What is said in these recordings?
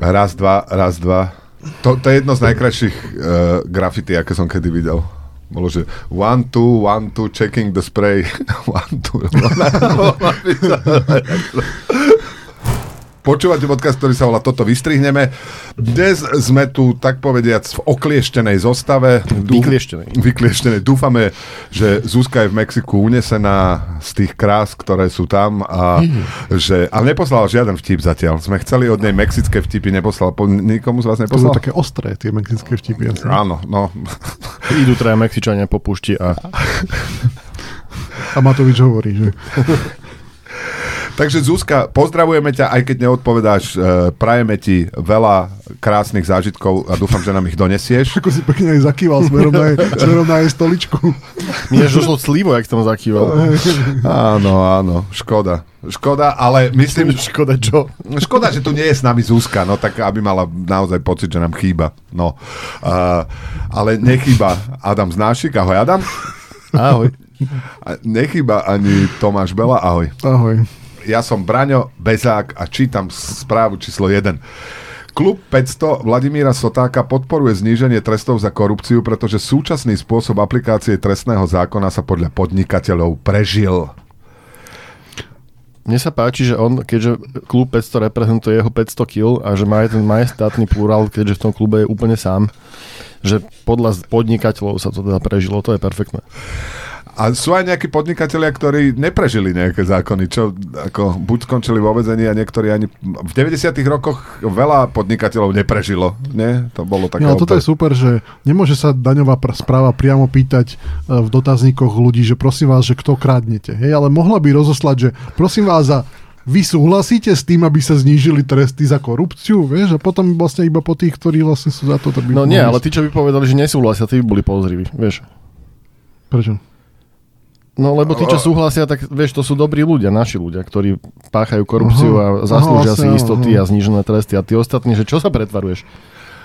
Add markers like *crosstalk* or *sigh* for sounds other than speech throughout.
Raz, dva, raz, dva. To, to je jedno z najkrajších uh, grafity, aké som kedy videl. Bolo, že one, two, one, two, checking the spray. *laughs* one, two. *laughs* Počúvate podcast, ktorý sa volá Toto vystrihneme. Dnes sme tu, tak povediac, v oklieštenej zostave. Vyklieštenej. Vyklieštenej. Dúfame, že Zuzka je v Mexiku unesená z tých krás, ktoré sú tam. A že, ale neposlala žiaden vtip zatiaľ. Sme chceli od nej mexické vtipy, neposlal. Po, nikomu z vás To neposlal? sú také ostré, tie mexické vtipy. Asi. Áno, no. *laughs* Idú traja Mexičania po púšti a A Matovič hovorí, že *laughs* Takže Zuzka, pozdravujeme ťa, aj keď neodpovedáš, e, prajeme ti veľa krásnych zážitkov a dúfam, že nám ich donesieš. ako si pekne aj zakýval smerom na, jej, *laughs* smerom na jej stoličku. mne až došlo slivo, jak som zakýval. Áno, áno, škoda. Škoda, ale myslím, Škoda čo? škoda, že tu nie je s nami Zuzka, no tak aby mala naozaj pocit, že nám chýba. No, uh, ale nechýba Adam Znášik, ahoj Adam. Ahoj. A nechýba ani Tomáš Bela, ahoj. Ahoj. Ja som Braňo Bezák a čítam správu číslo 1. Klub 500 Vladimíra Sotáka podporuje zníženie trestov za korupciu, pretože súčasný spôsob aplikácie trestného zákona sa podľa podnikateľov prežil. Mne sa páči, že on, keďže klub 500 reprezentuje jeho 500 kg a že má aj ten majestátny plurál, keďže v tom klube je úplne sám, že podľa podnikateľov sa to teda prežilo, to je perfektné. A sú aj nejakí podnikatelia, ktorí neprežili nejaké zákony, čo ako buď skončili vo vezení a niektorí ani... V 90 rokoch veľa podnikateľov neprežilo, nie? To bolo také... Ja, ale toto je super, že nemôže sa daňová pr- správa priamo pýtať e, v dotazníkoch ľudí, že prosím vás, že kto krádnete. Hej, ale mohla by rozoslať, že prosím vás, a vy súhlasíte s tým, aby sa znížili tresty za korupciu, vieš? A potom vlastne iba po tých, ktorí vlastne sú za to, to by No nie, ale tí, čo by povedali, že nesúhlasia, tí by boli pozriví, vieš. Prečo? No lebo tí, čo súhlasia, tak vieš, to sú dobrí ľudia, naši ľudia, ktorí páchajú korupciu a zaslúžia Aha, si istoty aha. a znížené tresty. A tí ostatní, že čo sa pretvaruješ?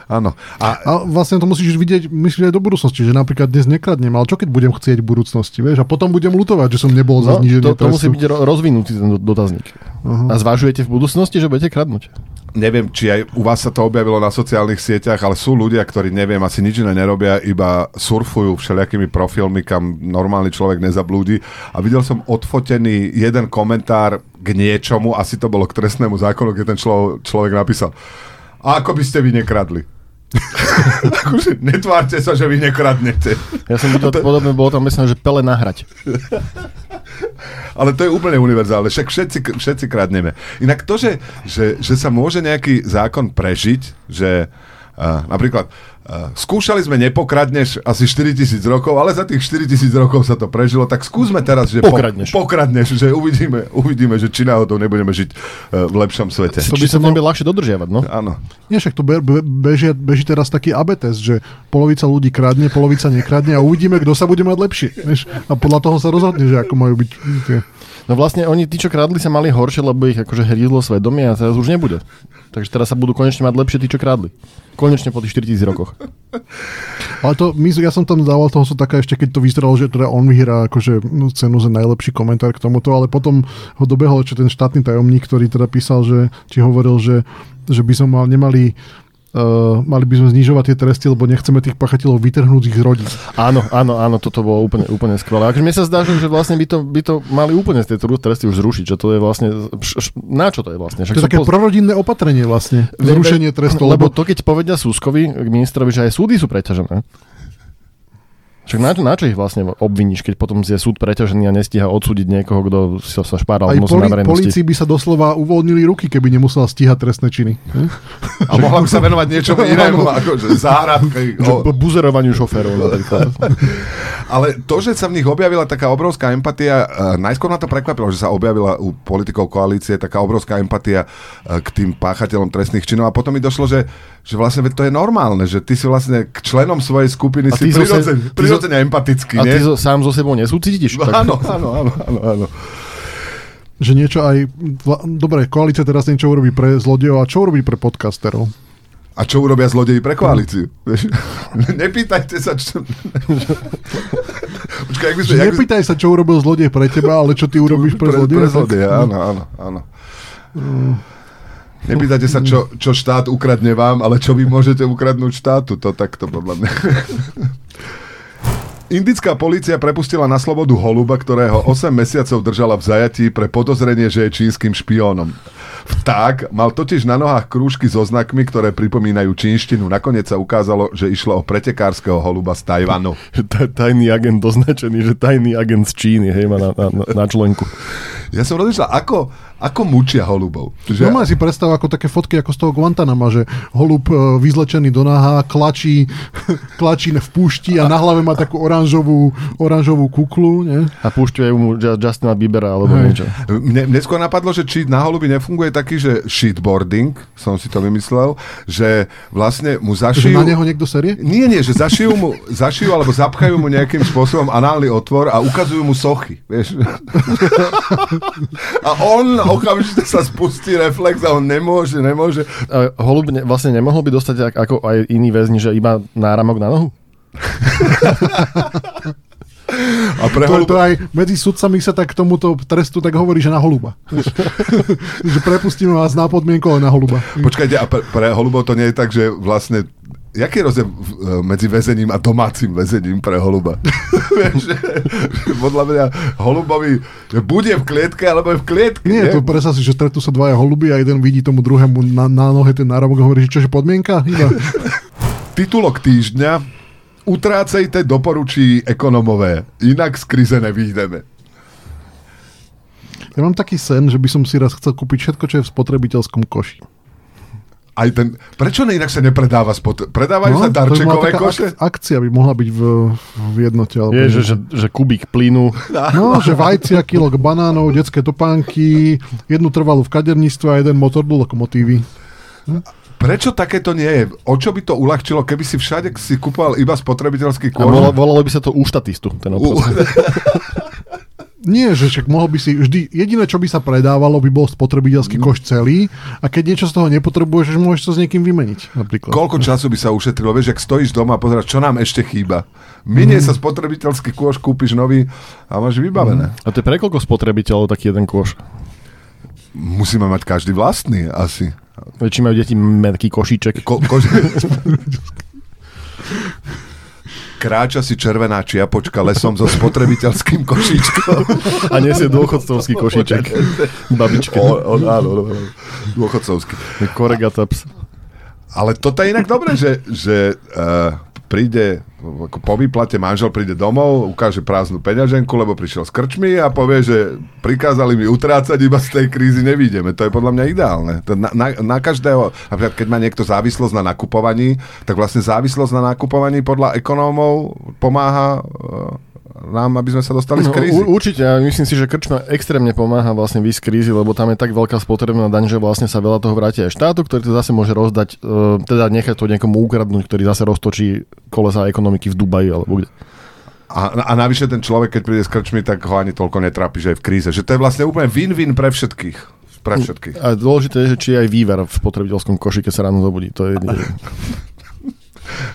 Áno. A A vlastne to musíš vidieť, myslíš aj do budúcnosti, že napríklad dnes nekradnem, ale čo keď budem chcieť v budúcnosti, vieš? A potom budem lutovať, že som nebol za No, zníženie to, to musí byť ro- rozvinutý ten do- dotazník. Aha. A zvažujete v budúcnosti, že budete kradnúť? Neviem, či aj u vás sa to objavilo na sociálnych sieťach, ale sú ľudia, ktorí neviem, asi nič iné nerobia, iba surfujú všelijakými profilmi, kam normálny človek nezablúdi. A videl som odfotený jeden komentár k niečomu, asi to bolo k trestnému zákonu, keď ten člo, človek napísal, a ako by ste vy nekradli? Akože netvárte sa, že vy nekradnete. Ja som videl, podobne bolo tam myslím, že pele nahrať. Ale to je úplne univerzálne, však všetci, všetci kradneme. Inak to, že, že, že sa môže nejaký zákon prežiť, že uh, napríklad skúšali sme nepokradneš asi 4000 rokov, ale za tých 4000 rokov sa to prežilo, tak skúsme teraz, že Pokradneš. Po, pokradneš, že uvidíme, uvidíme, že či náhodou nebudeme žiť uh, v lepšom svete. To by sa nebude ľahšie dodržiavať, no? Áno. Nie, však to be, be, beží, beží teraz taký AB test, že polovica ľudí kradne, polovica nekradne a uvidíme, kto sa bude mať lepšie. Vieš? A podľa toho sa rozhodne, že ako majú byť tie... No vlastne oni, tí, čo kradli, sa mali horšie, lebo ich akože hrízlo svedomie a teraz už nebude. Takže teraz sa budú konečne mať lepšie tí, čo kradli. Konečne po tých 4000 rokoch. Ale to, my, ja som tam dával toho taká ešte, keď to vyzeralo, že teda on vyhrá akože no, cenu za najlepší komentár k tomuto, ale potom ho dobehol ešte ten štátny tajomník, ktorý teda písal, že, či hovoril, že, že by som mal, nemali Uh, mali by sme znižovať tie tresty, lebo nechceme tých pachateľov vytrhnúť z ich rodín. Áno, áno, áno, toto bolo úplne, úplne skvelé. Akože mne sa zdá, že vlastne by to, by to mali úplne z tej tresty už zrušiť, že to je vlastne, š, š, na čo to je vlastne? To sú je také poz- prorodinné opatrenie vlastne, zrušenie trestov, Lebo lebo to, keď povedia Súskovi, ministrovi, že aj súdy sú preťažené. Však na, na čo ich vlastne obviníš, keď potom je súd preťažený a nestíha odsúdiť niekoho, kto sa, sa špáral aj nosom na poli, verejnosti. polícii by sa doslova uvoľnili ruky, keby nemusela stíhať trestné činy. Hm? A mohla by sa venovať niečomu inému, ako že záhradke. Že o- po buzerovaniu šoférov napríklad. *laughs* Ale to, že sa v nich objavila taká obrovská empatia, uh, najskôr ma to prekvapilo, že sa objavila u politikov koalície taká obrovská empatia uh, k tým páchateľom trestných činov a potom mi došlo, že, že vlastne to je normálne, že ty si vlastne k členom svojej skupiny A si ty se- prirodzene, ty empatický, A ty nie? so, sám so sebou nesúcitíš? Tak- Áno, áno, áno, áno, áno. Že niečo aj... Dobre, koalícia teraz niečo urobí pre zlodejov a čo urobí pre podcasterov? A čo urobia zlodeji pre koalíciu? *laughs* Nepýtajte sa, čo... *laughs* Počkaj, jak by Že sme... jak nepýtaj sa, čo urobil zlodej pre teba, ale čo ty urobíš pre, pre, pre zlodeja. zlodeja, áno, áno, áno. Nepýtate sa, čo, čo štát ukradne vám, ale čo vy môžete ukradnúť štátu. To takto podľa mňa. *laughs* Indická polícia prepustila na slobodu holuba, ktorého 8 mesiacov držala v zajatí pre podozrenie, že je čínskym špiónom. Vták mal totiž na nohách krúžky so znakmi, ktoré pripomínajú čínštinu. Nakoniec sa ukázalo, že išlo o pretekárskeho holuba z Tajvanu. *laughs* Tajný agent označený, že tajný agent z Číny, hej, má na, na, na členku. Ja som rozmýšľal, ako, ako mučia holubov. Že... No si predstav ako také fotky ako z toho Guantanama, že holub e, vyzlečený do náha, klačí, *laughs* klačí v púšti a na hlave má takú oranžovú, oranžovú kuklu. Nie? A púšťuje mu Justina Biebera alebo Hej. niečo. Mne, mne skôr napadlo, že či na holubi nefunguje taký, že shitboarding, som si to vymyslel, že vlastne mu zašijú... Že na neho niekto serie? Nie, nie, že zašijú mu, zašijú alebo zapchajú mu nejakým spôsobom análny otvor a ukazujú mu sochy. Vieš? *laughs* A on *laughs* okamžite sa spustí reflex a on nemôže, nemôže. A holub ne, vlastne nemohol by dostať ako aj iný väzni, že iba náramok na nohu? A pre to, to aj medzi sudcami sa tak k tomuto trestu tak hovorí, že na holuba. *laughs* že prepustíme vás na podmienku, ale na holuba. Počkajte, a pre, pre holubov to nie je tak, že vlastne Jaký je rozdiel medzi väzením a domácim väzením pre holuba? *laughs* Podľa mňa holubovi bude v klietke, alebo je v klietke. Nie, nie? to predstav si, že stretnú sa dvaja holuby a jeden vidí tomu druhému na, na nohe ten náramok a hovorí, že čože podmienka? Iba. *laughs* Titulok týždňa Utrácejte doporučí ekonomové, inak z krize nevyjdeme. Ja mám taký sen, že by som si raz chcel kúpiť všetko, čo je v spotrebiteľskom koši aj ten, prečo ne inak sa nepredáva spot, predávajú no, sa darčekové koše? Ak, akcia by mohla byť v, v jednote. Alebo Je, že, že, že kubík plynu. No, že vajcia, kilok banánov, detské topánky, jednu trvalú v kaderníctve a jeden motor do lokomotívy. Hm? Prečo takéto nie je? O čo by to uľahčilo, keby si všade si kúpal iba spotrebiteľský kôž? volalo, volalo by sa to u štatistu, ten obchod. U... *laughs* Nie, že však mohol by si vždy, jediné, čo by sa predávalo, by bol spotrebiteľský mm. koš celý a keď niečo z toho nepotrebuješ, že môžeš to s niekým vymeniť. Napríklad. Koľko času by sa ušetrilo? Vieš, ak stojíš doma a pozeráš, čo nám ešte chýba. Minie mm. sa spotrebiteľský kôš, kúpiš nový a máš vybavené. Mm. A to je pre koľko spotrebiteľov taký jeden kôš? Musíme mať každý vlastný asi. Či majú deti taký košíček. Ko, koš... *laughs* kráča si červená čiapočka lesom so spotrebiteľským košíčkom. A nesie dôchodcovský *laughs* košíček. O, áno, áno, dôchodcovský. Koregataps. Ale toto je inak dobré, že, že uh, príde ako po výplate manžel príde domov, ukáže prázdnu peňaženku, lebo prišiel s krčmi a povie, že prikázali mi utrácať, iba z tej krízy nevídeme. To je podľa mňa ideálne. To na, na, na každého, napríklad keď má niekto závislosť na nakupovaní, tak vlastne závislosť na nakupovaní podľa ekonómov pomáha nám, aby sme sa dostali z no, krízy. No, určite, ja myslím si, že krčma extrémne pomáha vlastne výsť krízy, lebo tam je tak veľká spotrebná daň, že vlastne sa veľa toho vráti aj štátu, ktorý to zase môže rozdať, e, teda nechať to niekomu ukradnúť, ktorý zase roztočí kolesa ekonomiky v Dubaji alebo kde. A, a navyše ten človek, keď príde s krčmi, tak ho ani toľko netrápi, že je v kríze. Že to je vlastne úplne win-win pre všetkých. Pre všetkých. A dôležité je, že či je aj výver v spotrebiteľskom koši, keď sa ráno zobudí. To je... *laughs*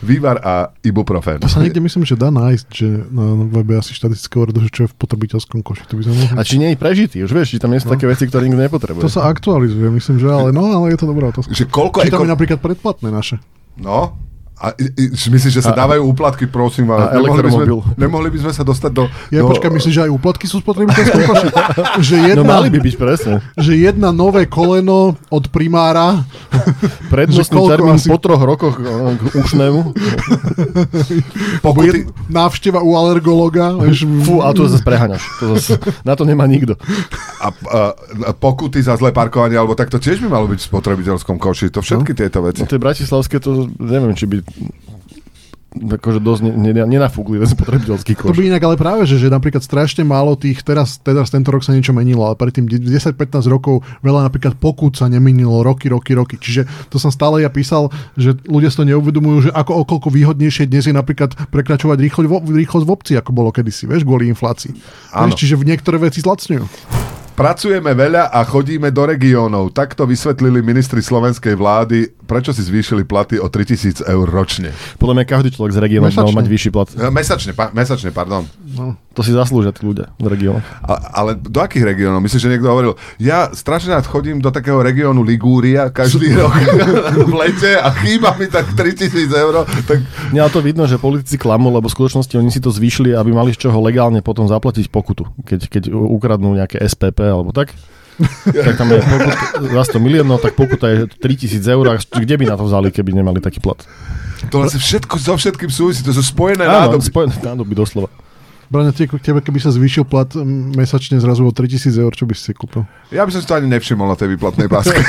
Vývar a ibuprofen. To sa niekde myslím, že dá nájsť, že na webe asi štatistické úradu, že čo je v potrebiteľskom koši. To by sme mohli... A či nie je prežitý, už vieš, či tam nie sú no. také veci, ktoré nikto nepotrebuje. To sa aktualizuje, myslím, že ale no, ale je to dobrá otázka. Že koľko či eko... je napríklad predplatné naše. No, a myslíš, že sa a, dávajú úplatky, prosím vás? Nemohli by, sme, nemohli by sme sa dostať do... Ja do... počkaj, myslíš, že aj úplatky sú spotrebiteľské *laughs* že jedna, no mali by byť presne. Že jedna nové koleno od primára... *laughs* Prednostný termín asi... po troch rokoch k ušnému. *laughs* Pokuty... Návšteva u alergologa. Fú, a to zase preháňaš. To zase, na to nemá nikto. A, a, a pokuty za zlé parkovanie, alebo tak to tiež by malo byť v spotrebiteľskom koši. To všetky no. tieto veci. No to je bratislavské, to neviem, či by akože dosť nenafúkli ten spotrebiteľský koš. To by inak ale práve, že, že napríklad strašne málo tých, teraz, teraz tento rok sa niečo menilo, ale predtým 10-15 rokov veľa napríklad pokút sa nemenilo roky, roky, roky. Čiže to som stále ja písal, že ľudia si to neuvedomujú, že ako okolko výhodnejšie dnes je napríklad prekračovať rýchlosť, rýchlosť v obci, ako bolo kedysi, vieš, kvôli inflácii. Vieš, čiže v niektoré veci zlacňujú. Pracujeme veľa a chodíme do regiónov. Takto vysvetlili ministri slovenskej vlády, prečo si zvýšili platy o 3000 eur ročne. Podľa mňa každý človek z regiónu mal mať vyšší plat. E, Mesačne, pa, mesačne, pardon. No. To si zaslúžia tí ľudia v regiónoch. A, ale do akých regiónov? Myslíš, že niekto hovoril, ja strašne rád chodím do takého regiónu Ligúria každý *laughs* rok *laughs* v lete a chýba mi tak 3000 eur. Tak ale to vidno, že politici klamú, lebo v skutočnosti oni si to zvýšili, aby mali z čoho legálne potom zaplatiť pokutu, keď, keď ukradnú nejaké SPP alebo tak. tak tam je pokut za 100 miliónov, tak pokuta je 3000 eur. Kde by na to vzali, keby nemali taký plat? to vlastne všetko so všetkým súvisí, to sú spojené Áno, nádoby. spojené nádoby doslova. Braňa, tie- tebe, keby sa zvýšil plat mesačne zrazu o 3000 eur, čo by si si kúpil? Ja by som si to ani nevšimol na tej výplatnej páske. *laughs*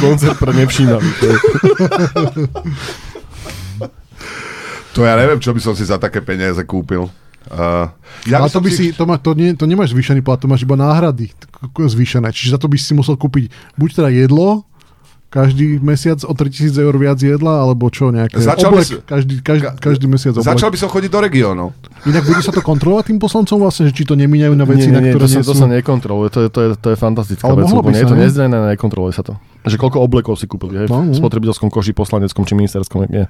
Koncert pre nevšímavých. to ja neviem, čo by som si za také peniaze kúpil. Uh, Ja Ale to by si, to, má, to, nie, to nemáš zvýšený plat, to máš iba náhrady zvýšené. Čiže za to by si musel kúpiť buď teda jedlo, každý mesiac o 3000 eur viac jedla, alebo čo, nejaké Začal by oblek, si- každý, každý, každý mesiac oblek. Začal by som chodiť do regiónov. Inak bude sa to kontrolovať tým poslancom vlastne, že či to nemíňajú na veci, nie, na nie, nie, ktoré to, sa, nie to sú... sa nekontroluje, to je, to je, to je fantastická Ale vec, mohlo by úplne. je sa, to nie? nezdrené, nekontroluje sa to. Že koľko oblekov si kúpili, hej, No, no. v spotrebiteľskom koši, poslaneckom či ministerskom, nie.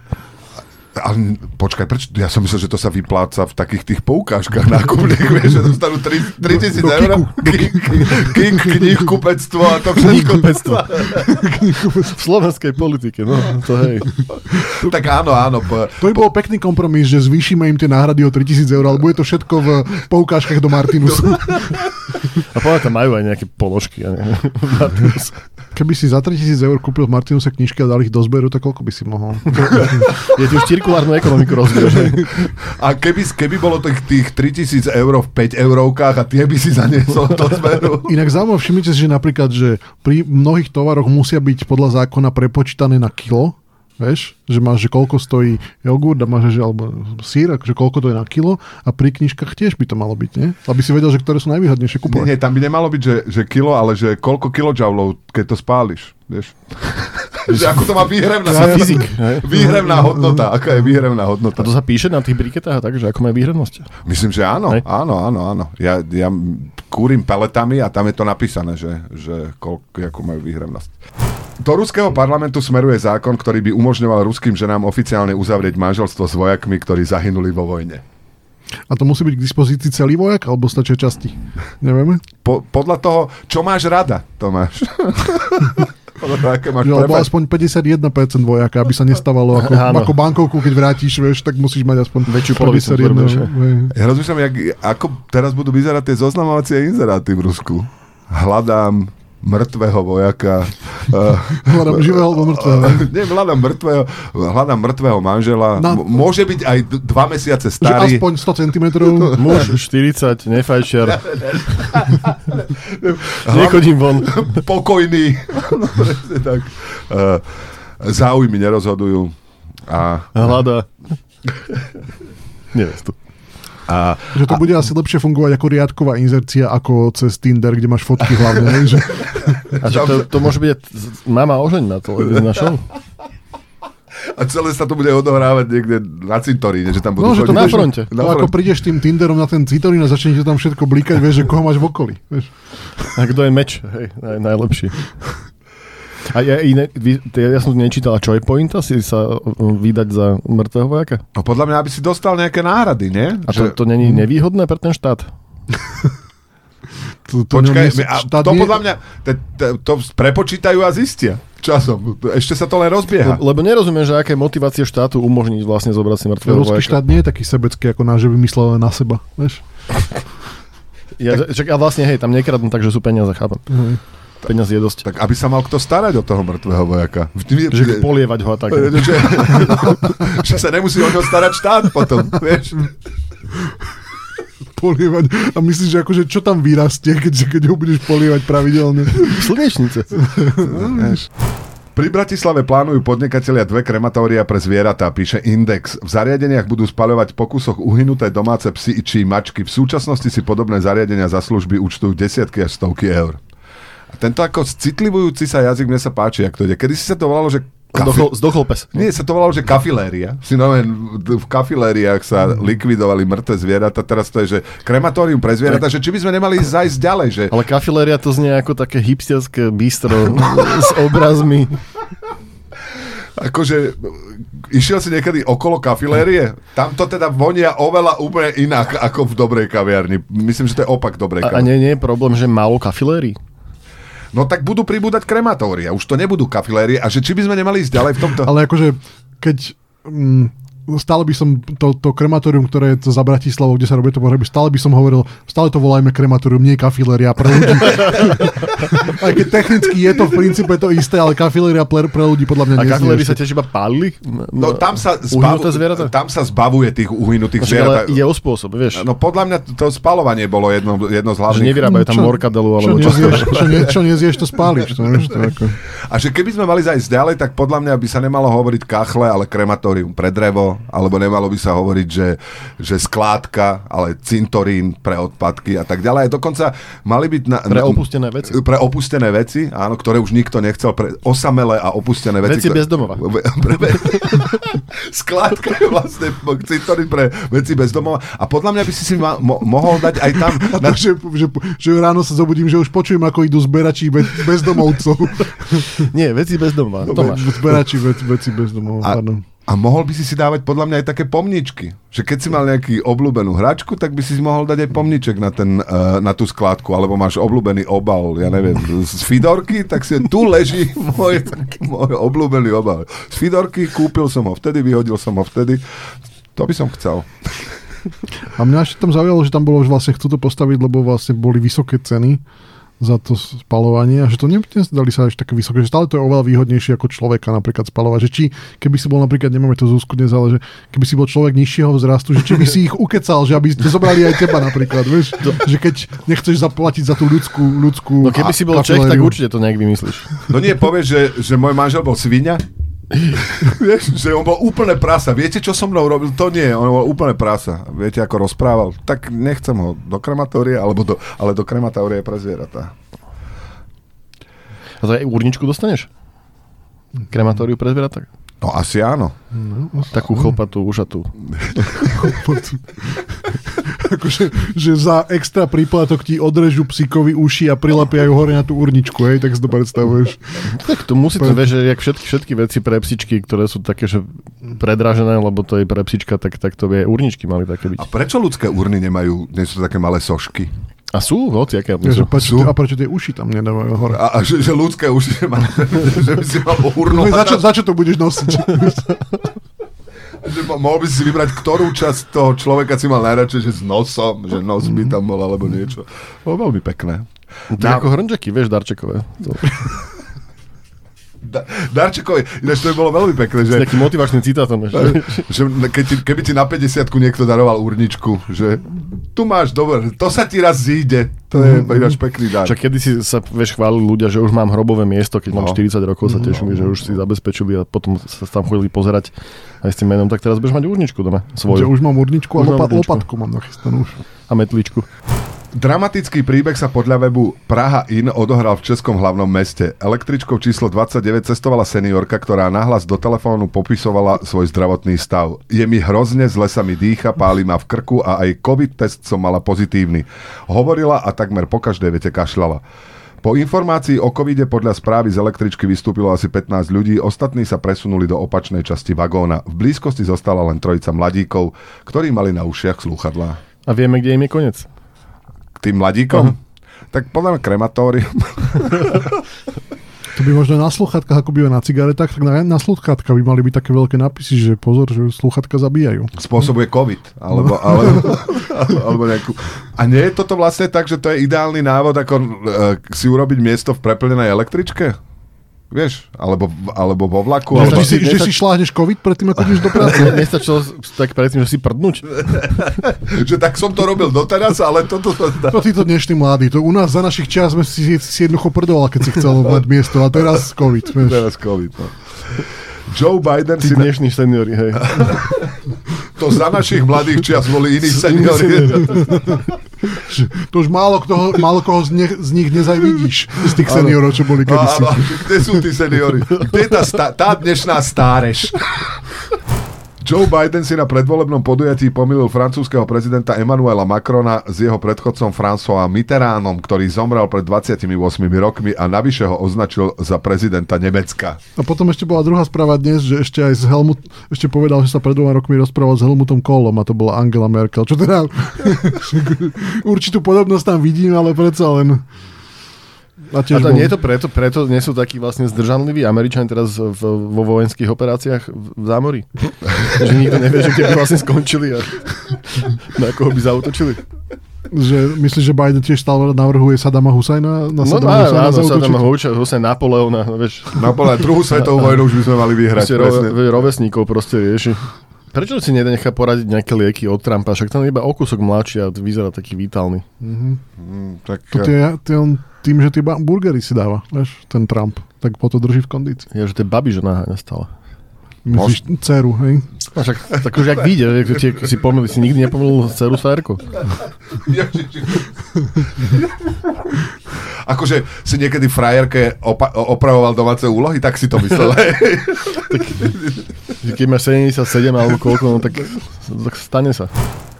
Ale počkaj, prečo? Ja som myslel, že to sa vypláca v takých tých poukážkach nákupných, vieš, že dostanú 3 3000 Do eur. Kik, knih, kupectvo a to všetko. *laughs* Knihkupectvo. v slovenskej politike, no, to hej. Tak áno, áno. Po, To by bol pekný kompromis, že zvýšime im tie náhrady o 3000 eur, ale bude to všetko v poukážkach do Martinusu. *laughs* A povedať, majú aj nejaké položky. Ja. *laughs* Keby si za 3000 eur kúpil v Martinuse knižky a dal ich do zberu, tak koľko by si mohol? *laughs* Je tu už cirkulárnu ekonomiku hej. a keby, keby bolo tých, tých 3000 eur v 5 eurovkách a tie by si zaniesol do zberu. *laughs* Inak zaujímavé, všimnite si, že napríklad, že pri mnohých tovaroch musia byť podľa zákona prepočítané na kilo, vieš, že máš, že koľko stojí jogurt a máš, že alebo sír, akože koľko to je na kilo a pri knižkách tiež by to malo byť, nie? Aby si vedel, že ktoré sú najvýhodnejšie Nie, kupovať. nie, tam by nemalo byť, že, že kilo, ale že koľko kilojoulov, keď to spáliš, vieš. *laughs* že ako to má výhrevná, Sa fyzik. výhrevná hodnota, aká je výhrevná hodnota. A to sa píše na tých briketách, tak, že ako majú výhradnosť. Myslím, že áno, Hej. áno, áno, áno. Ja, ja kúrim peletami a tam je to napísané, že, že koľko, akú majú výhrevnosť. Do ruského parlamentu smeruje zákon, ktorý by umožňoval ruským ženám oficiálne uzavrieť manželstvo s vojakmi, ktorí zahynuli vo vojne. A to musí byť k dispozícii celý vojak, alebo stačia časti? Nevieme? Po, podľa toho, čo máš rada, Tomáš. *laughs* aké máš Že, alebo aspoň 51% vojaka, aby sa nestávalo ako, *laughs* Áno. ako bankovku, keď vrátiš, vieš, tak musíš mať aspoň Väčšiu polovicu 51, potrebuješ, hej. Ja rozmýšľam, jak, ako teraz budú vyzerať tie zoznamovacie inzeráty v Rusku. Hľadám mŕtvého vojaka. Uh, *laughs* Hľadám živého alebo mŕtvého. Nie, hľadám mŕtvého, hľadám mŕtvého manžela. Na- môže byť aj dva mesiace Že starý. aspoň 100 cm. *laughs* Muž 40, nefajčiar. *laughs* Nechodím von. Pokojný. no, tak. Uh, záujmy nerozhodujú. A, Hľada. Nevieš to. A, Že to bude asi lepšie fungovať ako riadková inzercia, ako cez Tinder, kde máš fotky hlavne. hej, že... A že to, to môže byť mama ožeň na to na show. a celé sa to bude odohrávať niekde na cintoríne, že tam budú No, že to na fronte. Na No, ako fronte. prídeš tým Tinderom na ten citorín a začne ti tam všetko blikať, vieš, že koho máš v okolí. Vieš. A kto je meč, hej, naj, najlepší. A ja, iné, vy, ja som nečítal, a čo je pointa si sa uh, vydať za mŕtvého vojaka? No podľa mňa, aby si dostal nejaké náhrady, nie? A to, to není nevýhodné pre ten štát? *laughs* To, to Počkaj, nie- a štát to podľa mňa, to, to, to prepočítajú a zistia časom. Ešte sa to len rozbieha. Le, lebo nerozumiem, že aká je motivácia štátu umožniť vlastne zobrať si mŕtvého Ruský vojaka. štát nie je taký sebecký ako náš, že vymyslel len na seba. Vieš? Ja, čak, a vlastne, hej, tam nekradnú tak, že sú peniaze, chápem. Hej. Peniaze je dosť. Tak aby sa mal kto starať o toho mŕtvého vojaka. Že polievať ho a tak. *laughs* že, *laughs* že sa nemusí o ňo starať štát potom, vieš. *laughs* Polievať. A myslíš, že akože čo tam vyrastie, keď, keď ho budeš polievať pravidelne? Slnečnice. Pri Bratislave plánujú podnikatelia dve krematória pre zvieratá, píše Index. V zariadeniach budú spaľovať po kusoch uhynuté domáce psy či mačky. V súčasnosti si podobné zariadenia za služby účtujú desiatky až stovky eur. A tento ako citlivujúci sa jazyk mne sa páči, ak to ide. Kedy si sa to volalo, že Kafi- Zdochol, zdochol pes. Nie, sa to volalo, že kafiléria. Si no, v kafilériách sa Mhm. likvidovali mŕtve zvieratá, teraz to je, že krematórium pre zvieratá, že či by sme nemali zajsť ďalej, že Ale kafiléria to znie ako také hipsterské bistro s obrazmi. akože išiel si niekedy okolo kafilérie? Tam to teda vonia oveľa úplne inak ako v dobrej kaviarni. Myslím, že to je opak dobrej A, a kaviarni. nie, nie je problém, že málo kafilérií? No tak budú pribúdať krematória, už to nebudú kafilérie a že či by sme nemali ísť ďalej v tomto... Ale akože, keď... Mm, stále by som to, to krematórium, ktoré je to za Bratislavou, kde sa robí to pohreby, stále by som hovoril, stále to volajme krematórium, nie kafiléria pre ľudí. *laughs* Aj keď technicky je to v princípe to isté, ale kafiléria pre, pre ľudí podľa mňa A ešte. sa tiež iba pálili? No tam sa, zvieratá? tam sa zbavuje tých uhynutých zvierat. ale ide o spôsob, vieš. No podľa mňa to spalovanie bolo jedno, jedno z že hlavných. nevyrábajú tam morkadelu, alebo čo. nezieš, čo, ne, čo nezieš, to spáliš. To, vieš, to ako... A že keby sme mali zajsť ďalej, tak podľa mňa by sa nemalo hovoriť kachle, ale krematórium pre drevo, alebo nemalo by sa hovoriť, že, že skládka, ale cintorín pre odpadky a tak ďalej. Dokonca mali byť... Na, Pre opustené veci. Pre opustené veci, áno, ktoré už nikto nechcel, pre osamelé a opustené veci. Veci ktoré- bez domova. Pre, pre, *laughs* skládka je vlastne cintorín pre veci bez domova. A podľa mňa by si si ma, mo, mohol dať aj tam... A to, že, že, že ráno sa zobudím, že už počujem, ako idú zberači bez, bezdomovcov. *laughs* Nie, veci bez domova. To máš. Zberači veci, veci bez domov, A, pardon. A mohol by si si dávať podľa mňa aj také pomničky. Že keď si mal nejaký obľúbenú hračku, tak by si si mohol dať aj pomniček na, ten, uh, na tú skládku, alebo máš obľúbený obal, ja neviem, z Fidorky, tak si tu leží môj, môj obľúbený obal. Z Fidorky kúpil som ho vtedy, vyhodil som ho vtedy. To by som chcel. A mňa ešte tam zaujalo, že tam bolo, že vlastne chcú to postaviť, lebo vlastne boli vysoké ceny za to spalovanie a že to ne- nezdali sa až také vysoké, že stále to je oveľa výhodnejšie ako človeka napríklad spalovať. Že či, keby si bol napríklad, nemáme to Zuzku dnes, ale že keby si bol človek nižšieho vzrastu, že či by si ich ukecal, že aby ste zobrali aj teba napríklad, vieš? Že keď nechceš zaplatiť za tú ľudskú, ľudskú No keby si bol Čech, tak určite to nejak vymyslíš. No nie, povieš, že, že môj manžel bol svinia? *laughs* Vieš, že on bol úplne prasa. Viete, čo so mnou robil? To nie, on bol úplne prasa. Viete, ako rozprával? Tak nechcem ho do krematória, alebo do, ale do krematória pre zvieratá. A to aj urničku dostaneš? Krematóriu pre zvieratá? No asi áno. Takú chlpatú, ušatú. *laughs* *laughs* akože, že za extra príplatok ti odrežu psíkovi uši a prilepia ju hore na tú urničku, hej, tak si to predstavuješ. Tak to musí to, vieš, že jak všetky, všetky veci pre psičky, ktoré sú také, že predražené, lebo to je pre psička, tak, tak to by aj urničky mali také byť. A prečo ľudské urny nemajú, nie sú to také malé sošky? A sú, hoci, aké Ja, že sú. prečo, Sú? a prečo tie uši tam nedávajú hore? A, a že, že ľudské už nemá, *laughs* že by si mal urnu. No, za, čo, za čo to budeš nosiť? *laughs* Mohol by si si vybrať, ktorú časť toho človeka si mal najradšej, že s nosom, že nos by tam bol, alebo niečo. Bolo veľmi pekné. To je ako hrnčeky, vieš, darčekové. To, Da, Darčekovi, ináč to by bolo veľmi pekné, že, s nejakým motivačným citátom. Vieš. *laughs* že keď ti, keby ti na 50 niekto daroval urničku, že tu máš, dobre, to sa ti raz zíde. To je ináč pekný dar. Však kedy si sa, vieš, chválili ľudia, že už mám hrobové miesto, keď mám No. 40 rokov, sa tešili, že už si zabezpečili a potom sa tam chodili pozerať aj s tým menom, tak teraz budeš mať urničku doma, že svoju už mám urničku a Už mám lopa, urničku. lopatku mám nachystanú už. a metličku. Dramatický príbeh sa podľa webu Praha In odohral v Českom hlavnom meste. Električkou číslo 29 cestovala seniorka, ktorá nahlas do telefónu popisovala svoj zdravotný stav. Je mi hrozne, zle sa mi dýcha, páli ma v krku a aj COVID test som mala pozitívny. Hovorila a takmer po každej vete kašľala. Po informácii o covide podľa správy z električky vystúpilo asi 15 ľudí, ostatní sa presunuli do opačnej časti vagóna. V blízkosti zostala len trojica mladíkov, ktorí mali na ušiach slúchadlá. A vieme, kde im je koniec. Tým mladíkom? Tak podľa mňa krematórium. *laughs* To by možno na sluchatkách, ako býva na cigaretách, tak na, na sluchatkách by mali byť také veľké nápisy, že pozor, že sluchatka zabíjajú. spôsobuje COVID. Alebo, alebo, *laughs* alebo nejakú... A nie je toto vlastne tak, že to je ideálny návod, ako uh, si urobiť miesto v preplnenej električke? Vieš? Alebo, alebo vo vlaku? No, Alebo... Že si, že nestačí- si šláhneš COVID predtým, ako ideš do práce. Ne- Nestačilo tak predtým, že si prdnúť. *laughs* že tak som to robil doteraz, ale toto sa zdá. To títo dnešní mladí. To u nás za našich čas sme si, si jednoducho prdoval, keď si chcel mať miesto. A teraz COVID. Vieš. Teraz COVID. No. Joe Biden Tí si... Na... dnešní seniori, hej. *laughs* To za našich mladých čias boli iní seniori. *laughs* *laughs* To už málo, kto, málo koho z, nich, z nich dnes aj vidíš, z tých seniorov, čo boli kedysi. Áno, kde sú tí seniori? Kde tá, tá dnešná stáreš? Joe Biden si na predvolebnom podujatí pomýlil francúzského prezidenta Emmanuela Macrona s jeho predchodcom François Mitterrandom, ktorý zomrel pred 28 rokmi a navyše ho označil za prezidenta Nemecka. A potom ešte bola druhá správa dnes, že ešte aj s Helmut, ešte povedal, že sa pred dvoma rokmi rozprával s Helmutom Kohlom a to bola Angela Merkel. Čo teda *laughs* určitú podobnosť tam vidím, ale predsa len... A, a to bol... nie je to preto, preto nie sú takí vlastne zdržanliví Američania teraz v, vo vojenských operáciách v, zámori? *laughs* že nikto nevie, že kde by vlastne skončili a na koho by zautočili? Že myslíš, že Biden tiež stále navrhuje Sadama Husajna? Na Sadama no, Husajna áno, Sadama Husajna, Napoleona, vieš. Napoleon, druhú svetovú vojnu už by sme mali vyhrať. Proste ro, rovesníkov proste rieši. Prečo si nechá poradiť nejaké lieky od Trumpa? Však tam iba o kúsok mladší a vyzerá taký vitálny. Mm-hmm. Mm, tak... To tie, tie on tým, že tie burgery si dáva, vieš, ten Trump, tak po to drží v kondícii. Ja, že tie babi, že naháňa stále. Myslíš Mož... dceru, hej? A však, tak už jak vyjde, že si, pomýli, si nikdy nepomýlil dceru s. *laughs* akože si niekedy frajerke opa- opravoval domáce úlohy, tak si to myslel. *laughs* tak, keď máš 77 alebo koľko, no tak, tak stane sa.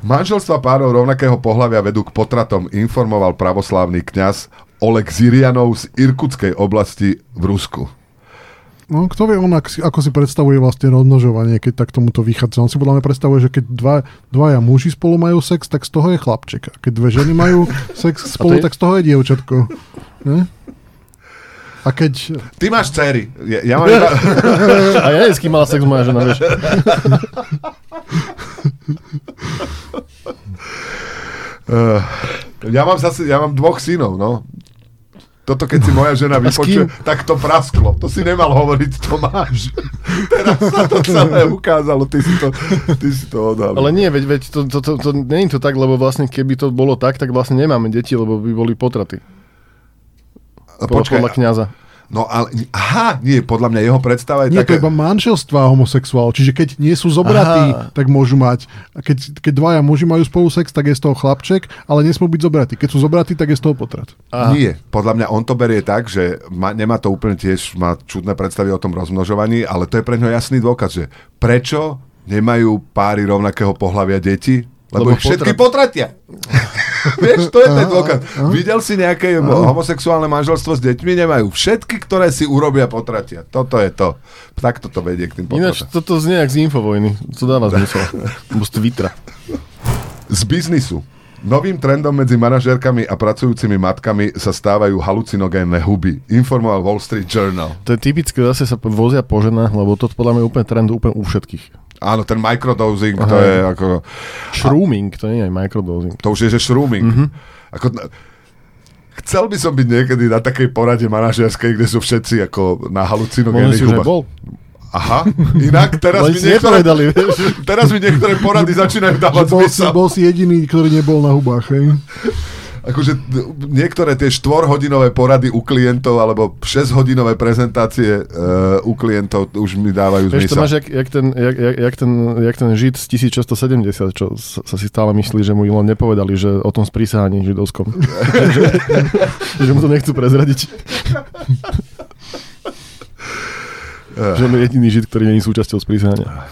Manželstva párov rovnakého pohľavia vedú k potratom, informoval pravoslávny kňaz Oleg Zirianov z Irkutskej oblasti v Rusku. No, kto vie on, ako si predstavuje vlastne rozmnožovanie, keď tak tomuto vychádza. On si podľa mňa predstavuje, že keď dva, dvaja muži spolu majú sex, tak z toho je chlapček. A keď dve ženy majú sex *laughs* spolu, tak z toho je dievčatko. Ne? A keď... Ty máš dcery. Ja, ja mám *laughs* iba... A ja s kým mala sex moja žena, vieš. Uh, *laughs* ja mám zase, ja mám dvoch synov, no. Toto keď si moja žena vypočuje, tak to prasklo. To si nemal hovoriť, to máš. *laughs* Teraz sa to celé ukázalo, ty si to, ty si to odhalil. Ale nie, veď, veď to, to, to, to, nie je to tak, lebo vlastne keby to bolo tak, tak vlastne nemáme deti, lebo by boli potraty. Počkaj, podľa kniaza. No ale, aha, nie, podľa mňa jeho predstava je nie, také... to iba manželstva homosexuál, čiže keď nie sú zobratí, aha. tak môžu mať. Keď, keď dvaja muži majú spolu sex, tak je z toho chlapček, ale nesmú byť zobratí. Keď sú zobratí, tak je z toho potrat. Aha. Nie, podľa mňa on to berie tak, že má, nemá to úplne tiež, má čudné predstavy o tom rozmnožovaní, ale to je pre ňo jasný dôkaz, že prečo nemajú páry rovnakého pohľavia deti? Lebo, Lebo všetky potratia. *laughs* Vieš, to je ten dôkaz. Videl si nejaké homosexuálne manželstvo s deťmi? Nemajú. Všetky, ktoré si urobia, potratia. Toto je to. Tak toto vedie k tým potratom. Ináč, toto znie jak z infovojny. To dáva zmysel. *laughs* Bo z Twittera. Z biznisu. Novým trendom medzi manažérkami a pracujúcimi matkami sa stávajú halucinogénne huby, informoval Wall Street Journal. To je typické, zase sa vozia po ženách, lebo to podľa mňa je úplne trend úplne u všetkých. Áno, ten microdosing, Aha. to je ako... Shrooming, to nie je microdosing. To už je, že shrooming. Mm-hmm. Ako, chcel by som byť niekedy na takej porade manažerskej, kde sú všetci ako na halucinogénnych hubách. bol. Aha, inak teraz mi, niektoré, *laughs* teraz mi niektoré porady začínajú dávať bol zmysel. Si, bol si jediný, ktorý nebol na hubách, hej? *laughs* akože niektoré tie 4-hodinové porady u klientov alebo 6-hodinové prezentácie uh, u klientov už mi dávajú zmysel. Vieš, to máš jak, jak, ten, jak, jak, ten, jak ten žid z 1670, čo sa si stále myslí, že mu len nepovedali, že o tom sprísahaní židovskom. *laughs* že, že mu to nechcú prezradiť. že on je jediný žid, ktorý není súčasťou sprísahania.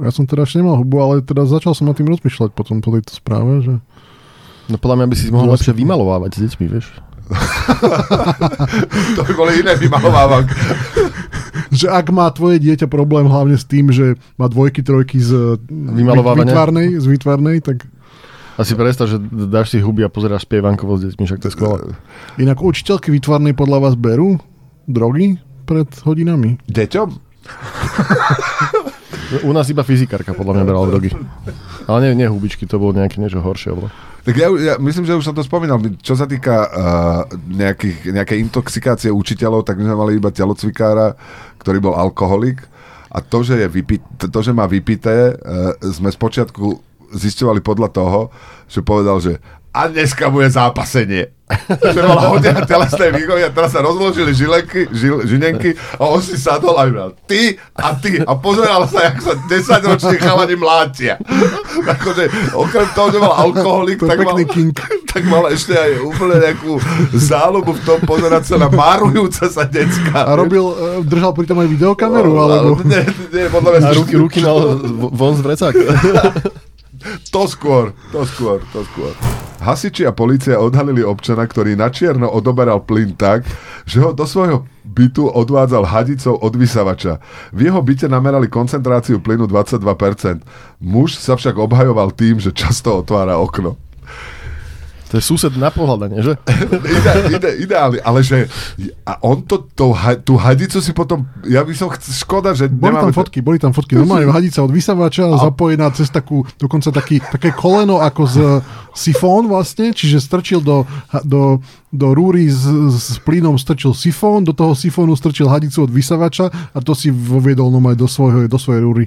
Ja som teda ešte nemal hubu, ale teda začal som nad tým rozmýšľať potom po tejto správe, že No podľa mňa by si mohol lepšie vymalovávať s deťmi, vieš. *laughs* to by boli iné vymalovávať. *laughs* že ak má tvoje dieťa problém hlavne s tým, že má dvojky, trojky z výtvarnej, z výtvarnej, tak... A si predstav, že dáš si huby a pozeráš spievankovo s deťmi, však to je skvelé. Inak učiteľky výtvarnej podľa vás berú drogy pred hodinami? Deťom? *laughs* U nás iba fyzikárka podľa mňa brala drogy. Ale nie, nie hubičky, to bolo nejaké niečo horšie. Bolo. Tak ja, ja myslím, že už som to spomínal. Čo sa týka uh, nejakých, nejakej intoxikácie učiteľov, tak my sme mali iba telocvikára, ktorý bol alkoholik. A to, že, je vypit, to, že má vypité, uh, sme spočiatku zisťovali podľa toho, že povedal, že a dneska bude zápasenie. že bola hodina telesnej výchovy a teraz sa rozložili žilenky, žil, žinenky a on si sadol a vybral ty a ty a pozeral sa, jak sa 10 roční chalani mlátia. akože okrem toho, že mal alkoholik, To tak mal, king. tak mal ešte aj úplne nejakú záľubu v tom pozerať sa na márujúce sa decka. A robil, e, držal pritom aj videokameru, alebo... Nie, nie, podľa mňa A ruky, ruky mal von z vrecák. *laughs* To skôr, to skôr, to skôr. Hasiči a policia odhalili občana, ktorý na čierno odoberal plyn tak, že ho do svojho bytu odvádzal hadicou od vysavača. V jeho byte namerali koncentráciu plynu 22%. Muž sa však obhajoval tým, že často otvára okno. To je sused na pohľadanie, že? *laughs* Ide, ide, ideálne, ale že a on to, to, tú hadicu si potom, ja by som chc, škoda, že Boli tam fotky, boli tam fotky. Normálne *laughs* hadica od vysavača, zapojená cez takú, dokonca taký, také koleno ako z sifón vlastne, čiže strčil do, do, do rúry s, s plynom strčil sifón, do toho sifónu strčil hadicu od vysavača a to si voviedol normálne do, svojho, do svojej rúry.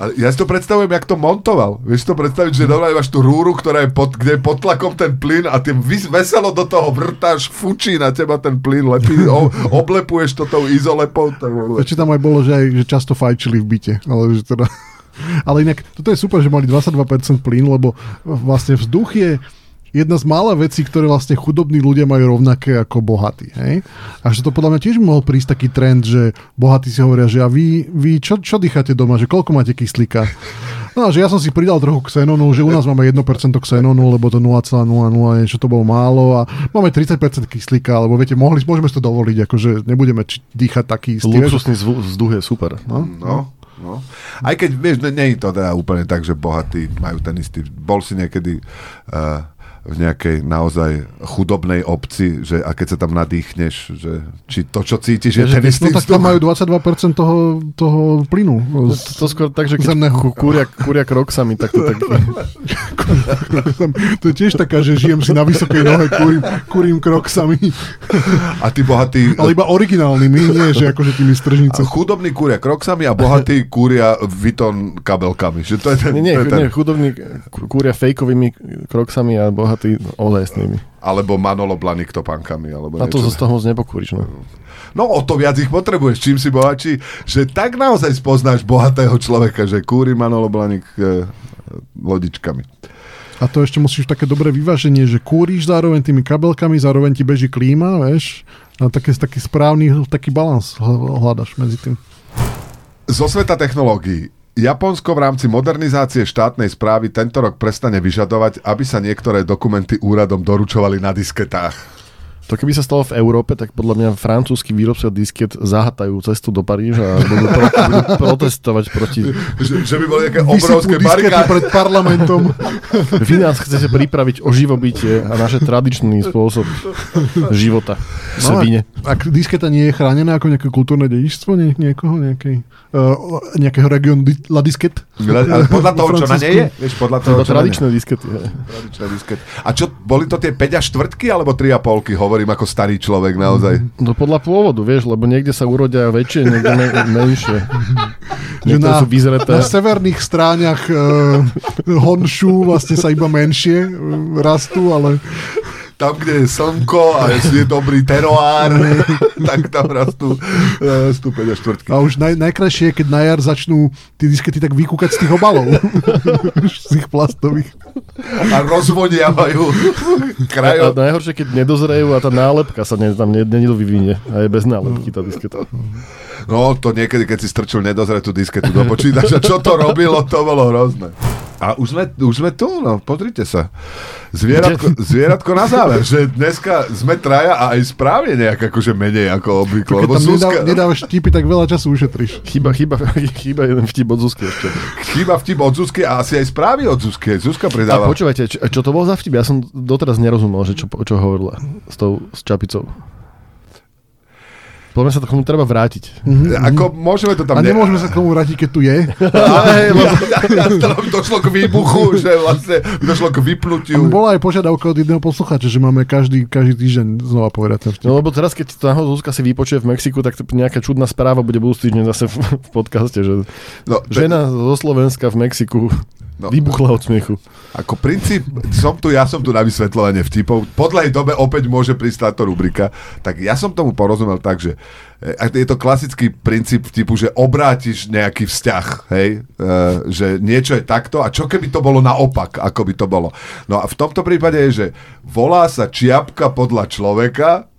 Ale ja si to predstavujem, jak to montoval. Vieš to predstaviť, že normálne máš tú rúru, ktorá je pod, kde je pod tlakom ten plyn a vys- veselo do toho vrtáš, fučí na teba ten plyn, lepí, o, oblepuješ to tou izolepou. Ešte tam aj bolo, že, aj, že často fajčili v byte. Ale, že teda... *laughs* ale inak, toto je super, že mali 22% plyn, lebo vlastne vzduch je jedna z mála vecí, ktoré vlastne chudobní ľudia majú rovnaké ako bohatí. Hej? A že to podľa mňa tiež mohol prísť taký trend, že bohatí si hovoria, že a vy, vy čo, čo dýchate doma, že koľko máte kyslíka? No, že ja som si pridal trochu xenonu, že u nás máme 1% xenonu, lebo to 0,00 niečo to bolo málo a máme 30% kyslíka, lebo viete, mohli, môžeme si to dovoliť, akože nebudeme či, dýchať taký istý. Luxusný vzduch je super. No? No, no. Aj keď, vieš, ne, nie je to teda úplne tak, že bohatí majú ten istý... Bol si niekedy uh, v nejakej naozaj chudobnej obci, že a keď sa tam nadýchneš, že či to, čo cítiš, je Že ten istý no tak tam majú 22% toho, toho plynu. To, to skôr tak, že keď Zemného. kúria, kúria kroksami, tak to tak... *laughs* to je tiež taká, že žijem si na vysokej nohe, kúrim, kúrim kroksami, A tí bohatí... ale iba originálnymi, nie že akože tými stržnicami. chudobní kúria kroksami a bohatí kúria Viton kabelkami. Že to je ten, Nie, nie, to je ten, nie chudobní kú- kúria fejkovými kroksami a bohatí ozajstnými. Alebo Manolo Blanik topánkami. Alebo A to z toho moc nepokúriš, no. No o to viac ich potrebuješ, čím si bohatší, že tak naozaj spoznáš bohatého človeka, že kúri Manolo Blanik e, lodičkami. A to ešte musíš také dobré vyváženie, že kúriš zároveň tými kabelkami, zároveň ti beží klíma, vieš. A taký, taký správny, taký balans hľadaš medzi tým. Zo sveta technológií. Japonsko v rámci modernizácie štátnej správy tento rok prestane vyžadovať, aby sa niektoré dokumenty úradom doručovali na disketách. To keby sa stalo v Európe, tak podľa mňa francúzski výrobcovia disket zahatajú cestu do Paríža a budú, pro, *laughs* budú protestovať proti... Že, že by boli nejaké obrovské barikády. pred parlamentom. *laughs* Vy nás chcete pripraviť o živobytie a naše tradičný spôsob života. No, Sebine. ak disketa nie je chránená ako nejaké kultúrne dedičstvo nie, niekoho, nejakej, uh, nejakého regionu di- La Disket? Ale *laughs* podľa toho, čo na nej je? Vieš, podľa To toho, nej- tradičné diskety. Tradičné diskety. A čo, boli to tie 5 a štvrtky, alebo 3 a polky? Hovorím ako starý človek naozaj. No podľa pôvodu, vieš, lebo niekde sa urodia väčšie, niekde me- *laughs* menšie. Že Niektoré na, sú vyzreté. na severných stráňach uh, Honshu vlastne sa iba menšie uh, rastú, ale Tam, kde je slnko a je, je dobrý teroár, *laughs* tak tam rastú, rastú 5 a štvrtky. a už naj, najkrajšie je, keď na jar začnú tie diskety tak vykúkať z tých obalov. *laughs* z tých plastových. A rozvoniavajú A krajom. najhoršie, keď nedozrejú a tá nálepka sa ne, tam ne, nevyvinie. A je bez nálepky tá disketa. No, to niekedy, keď si strčil nedozretú disketu do počítača, čo to robilo, to bolo hrozné. A už sme, už sme tu, no, pozrite sa. Zvieratko, zvieratko na záver, že dneska sme traja a aj správne nejak akože menej ako obvykle. Keď tam nedá, Zuzka, nedávaš vtipy, tak veľa času ušetríš. Chyba, chyba, chyba jeden vtip od Zuzky ešte. chýba vtip od Zuzky a asi aj správy od Zuzky. Zuzka A pridáva. počúvajte, čo, čo to bol za vtip? Ja som doteraz nerozumel, že čo, čo hovorila s tou s čapicou. Podľa mňa sa to k tomu treba vrátiť. Ako môžeme to A tam... nemôžeme sa k tomu vrátiť, keď tu je. Ale, *laughs* lebo došlo k výbuchu, že vlastne došlo k vypnutiu. Bola aj požiadavka od jedného poslucháča, že máme každý, každý týždeň znova povedať ten vtip. No lebo teraz, keď to náhodou Zuzka si vypočuje v Mexiku, tak to nejaká čudná správa bude budúci týždeň zase v, v podcaste, že No, te- žena zo Slovenska v Mexiku No. Vybuchla od smiechu. Ako princíp, som tu, ja som tu na vysvetľovanie vtipov. Po dlhej dobe opäť môže prísť táto rubrika. Tak ja som tomu porozumel tak, že e, je to klasický princíp vtipu, že obrátiš nejaký vzťah, hej? E, že niečo je takto a čo keby to bolo naopak, ako by to bolo. No a v tomto prípade je, že volá sa čiapka podľa človeka,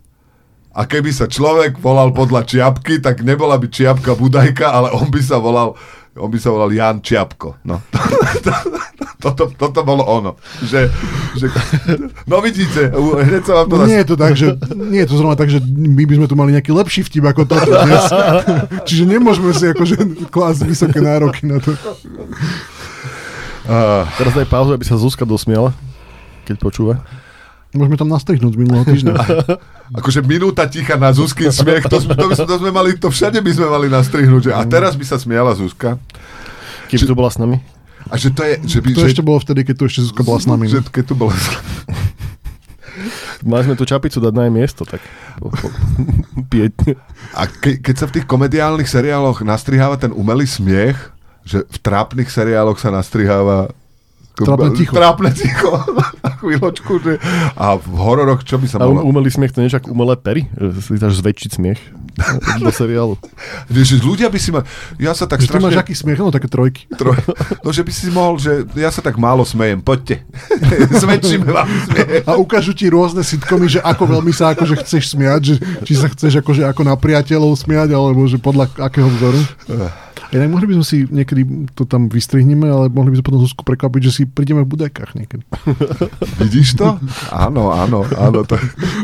a keby sa človek volal podľa čiapky, tak nebola by čiapka Budajka, ale on by sa volal on by sa volal Jan Čiapko. No. *laughs* toto, toto bolo ono. Že, že, no vidíte, hneď sa vám to... No nie je to tak, že, nie je to zrovna tak, že my by sme tu mali nejaký lepší vtip ako toto dnes. *laughs* Čiže nemôžeme si akože klásť vysoké nároky na to. Uh, Teraz daj pauzu, aby sa Zuzka dosmiala, keď počúva. Môžeme tam nastrihnúť z minulého týždňa. *laughs* akože minúta ticha na Zuzky smiech, to, to, by, to sme mali, to všade by sme mali nastrihnúť. Že, a teraz by sa smiala Zuzka. Keby tu bola s nami. A že to je... Že by, to že, ešte bolo vtedy, keď tu ešte Zuzka bola s nami. Že, keď tu bola s. Mali sme tú čapicu dať na jej miesto, tak A ke, keď sa v tých komediálnych seriáloch nastriháva ten umelý smiech, že v trápnych seriáloch sa nastriháva Trápne ticho. Trápne ticho. *laughs* chvíľočku. Že... A v hororoch čo by sa malo... Umelý smiech to niečo ako umelé pery? Si dáš zväčšiť smiech *laughs* do seriálu. Vieš, ľudia by si ma... Ja sa tak že strašne... Ty máš aký smiech? No také trojky. Troj... No, že by si mohol, že ja sa tak málo smejem. Poďte. *laughs* Zväčšíme vám smiech. A ukážu ti rôzne sitcomy, že ako veľmi sa akože chceš smiať, že či sa chceš akože ako na priateľov smiať, alebo že podľa akého vzoru. Inak mohli by sme si niekedy, to tam vystrihneme, ale mohli by sme potom Zuzku prekvapiť, že si prídeme v budajkách niekedy. *laughs* Vidíš to? Áno, áno, áno. To...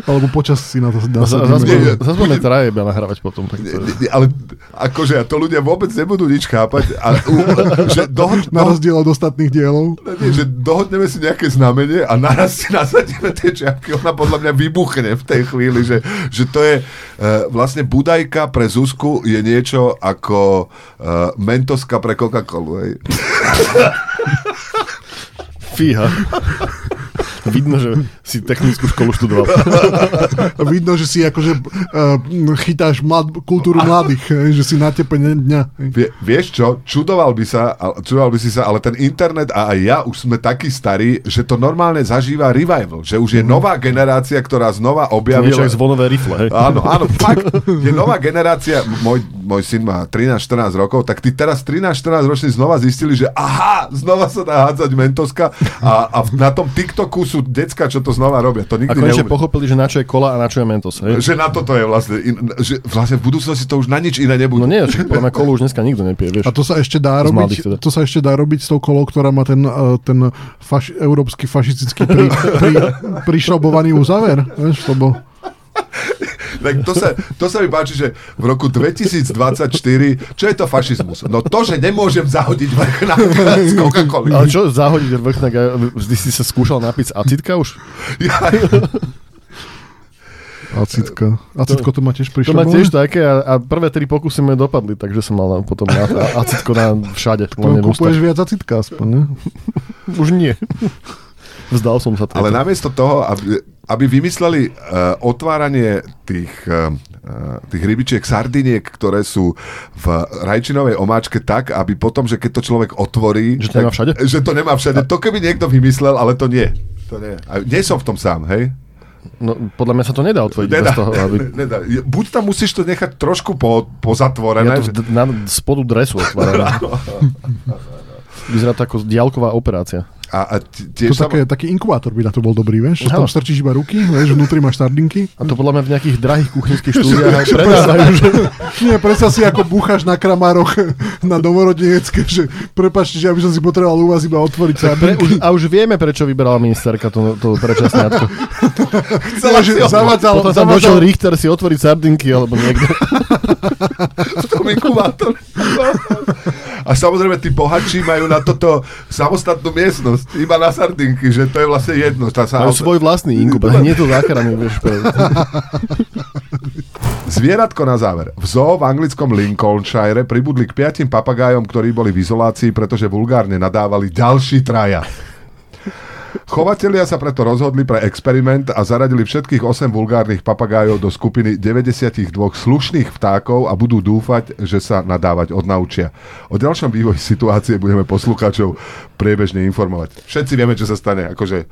Alebo počas si na to dá sa Zase budeme traje nahrávať potom. Tak to... Ale akože to ľudia vôbec nebudú nič chápať. A, *laughs* že dohod, na rozdiel od ostatných dielov. Nie, že dohodneme si nejaké znamenie a naraz si nasadíme tie čiapky. Ona podľa mňa vybuchne v tej chvíli, že, že to je uh, vlastne budajka pre Zuzku je niečo ako uh, uh, mentoska pre Coca-Colu, hej. Fíha. Vidno, že si technickú školu študoval. *laughs* Vidno, že si akože uh, chytáš mlad, kultúru mladých, že si na tepe dňa. Vie, vieš čo, čudoval by, sa, čudoval by si sa, ale ten internet a aj ja už sme takí starí, že to normálne zažíva revival, že už je nová generácia, ktorá znova objavila... To zvonové rifle, hej? Áno, áno, *laughs* fakt. Je nová generácia, môj, môj syn má 13-14 rokov, tak tí teraz 13-14 roční znova zistili, že aha, znova sa dá hádzať mentoska a, a na tom TikToku sú sú decka, čo to znova robia. To nikdy a konečne neumie. pochopili, že na čo je kola a na čo je Mentos. Hej? Že na toto je vlastne, in, že vlastne v budúcnosti to už na nič iné nebudú. No nie, že podľa kolu už dneska nikto nepije, vieš. A to sa ešte dá robiť, teda. to sa ešte dá robiť s tou kolou, ktorá má ten, uh, ten faš, európsky fašistický pri, pri, *laughs* prišrobovaný uzáver, vieš, lebo *laughs* tak to sa, to sa mi páči, že v roku 2024, čo je to fašizmus? No to, že nemôžem zahodiť vrch na z Coca-Coly. Ale čo zahodiť vrch na Vždy si sa skúšal napiť acitka už? Ja. Acitko. Acitko to má tiež prišlo. To má tiež také a, a prvé tri pokusy mi dopadli, takže som mal potom na, acitko na všade. To kúpuješ viac acitka aspoň, ne? Už nie. Vzdal som sa. Ale namiesto toho, aby, aby vymysleli uh, otváranie tých, uh, tých rybičiek, sardiniek, ktoré sú v rajčinovej omáčke tak, aby potom, že keď to človek otvorí... Že to tak, nemá všade? *laughs* Že to nemá všade. To keby niekto vymyslel, ale to nie. To nie. A nie som v tom sám, hej? No, podľa mňa sa to nedá otvoriť nedá, bez toho, aby... *laughs* Nedá. Buď tam musíš to nechať trošku po, pozatvorené. Ja to v, na spodu dresu otváram. *laughs* Vyzerá to ako diálková operácia. A, a tiež to také, taký inkubátor by na to bol dobrý, vieš? Tam strčíš iba ruky, vieš, vnútri máš sardinky. A to podľa mňa v nejakých drahých kuchynských štúdiách *laughs* aj predávajú. Že... Nie, predstav si, ako búchaš na kramároch *laughs* na domorodenecké, že prepačte, že aby som si potreboval u vás iba otvoriť sardinky. Pre, už, a už vieme, prečo vyberala ministerka to, to predčasňátko. *laughs* Chcela, že zavádzal, Potom tam došiel Richter si otvoriť sardinky, alebo niekto. v tom inkubátor. A samozrejme, tí bohatší majú na toto samostatnú miestnosť, iba na sardinky, že to je vlastne jedno. Tá sa... Majú svoj vlastný inkubátor, nie to záchrany, vieš. *laughs* Zvieratko na záver. V zoo v anglickom Lincolnshire pribudli k piatim papagájom, ktorí boli v izolácii, pretože vulgárne nadávali ďalší traja. Chovatelia sa preto rozhodli pre experiment a zaradili všetkých 8 vulgárnych papagájov do skupiny 92 slušných vtákov a budú dúfať, že sa nadávať odnaučia. O ďalšom vývoji situácie budeme poslucháčov priebežne informovať. Všetci vieme, čo sa stane. Akože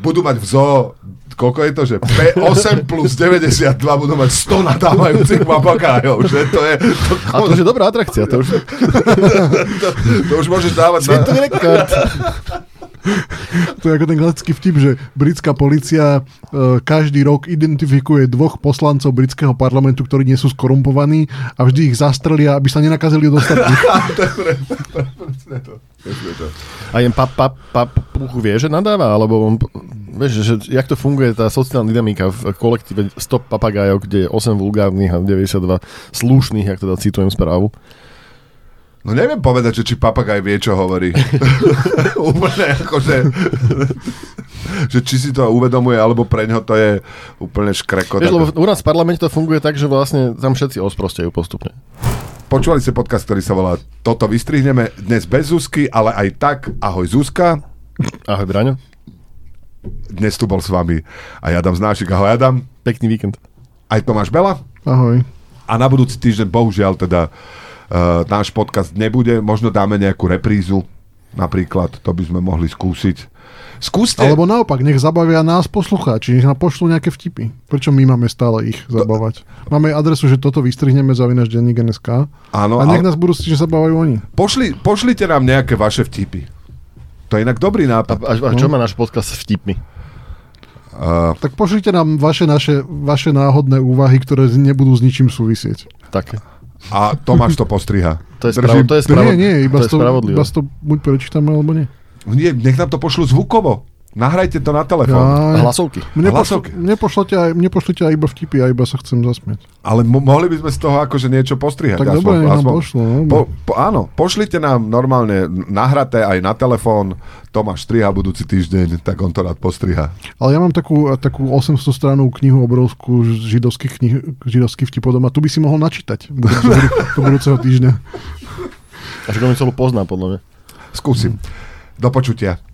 budú mať v zoo koľko je to, že 8 plus 92 budú mať 100 nadávajúcich papagájov, že to je... To, A to už je dobrá atrakcia, to už... *laughs* to, to už môžeš dávať na... To je ako ten klasický vtip, že britská policia e, každý rok identifikuje dvoch poslancov britského parlamentu, ktorí nie sú skorumpovaní a vždy ich zastrelia, aby sa nenakazili od ostatných. A jen pap, pap, pap, puchu vie, že nadáva, alebo on, vieš, že, jak to funguje, tá sociálna dynamika v kolektíve 100 papagájov, kde je 8 vulgárnych a 92 slušných, ak teda citujem správu. No neviem povedať, že či papagaj vie, čo hovorí. *laughs* úplne akože... že či si to uvedomuje, alebo pre ňo to je úplne škreko. Vieš, lebo u nás v parlamente to funguje tak, že vlastne tam všetci osprostejú postupne. Počúvali ste podcast, ktorý sa volá Toto vystrihneme dnes bez Zuzky, ale aj tak. Ahoj Zuzka. Ahoj, Braňo. Dnes tu bol s vami aj Adam Znášik. Ahoj Adam. Pekný víkend. Aj Tomáš Bela. Ahoj. A na budúci týždeň bohužiaľ teda náš podcast nebude. Možno dáme nejakú reprízu napríklad. To by sme mohli skúsiť. Skúste. Alebo naopak, nech zabavia nás poslucháči, nech nám pošlú nejaké vtipy. Prečo my máme stále ich zabávať? Máme adresu, že toto vystrihneme za vinaš denník NSK Áno, a nech ale- nás budú že zabávajú oni. Pošli, pošlite nám nejaké vaše vtipy. To je inak dobrý A, nápad. a, a čo má náš podcast s vtipmi? Uh, Tak pošlite nám vaše, naše, vaše náhodné úvahy, ktoré nebudú s ničím súvisieť. Také. A Tomáš to postriha. To je, spravo, to je, To spravo, nie, nie, iba to je spravodlivé. iba to buď prečítame, alebo nie. Nie, nech nám to pošlu zvukovo. Nahrajte to na telefón. Ja, Hlasovky. mne, hlasovky. pošl, mne, pošlete aj, mne pošlete aj iba vtipy, a iba sa chcem zasmiať. Ale mo- mohli by sme z toho akože niečo postrihať. Tak dobre, nám pošlu. no. po, po, áno, pošlite nám normálne nahraté aj na telefón. Tomáš striha budúci týždeň, tak on to rád postriha. Ale ja mám takú, takú 800 stranovú knihu obrovskú židovských, knih, židovských vtipov doma. Tu by si mohol načítať do, budúceho týždňa. Až on celú pozná, podľa mňa. Skúsim. Do počutia.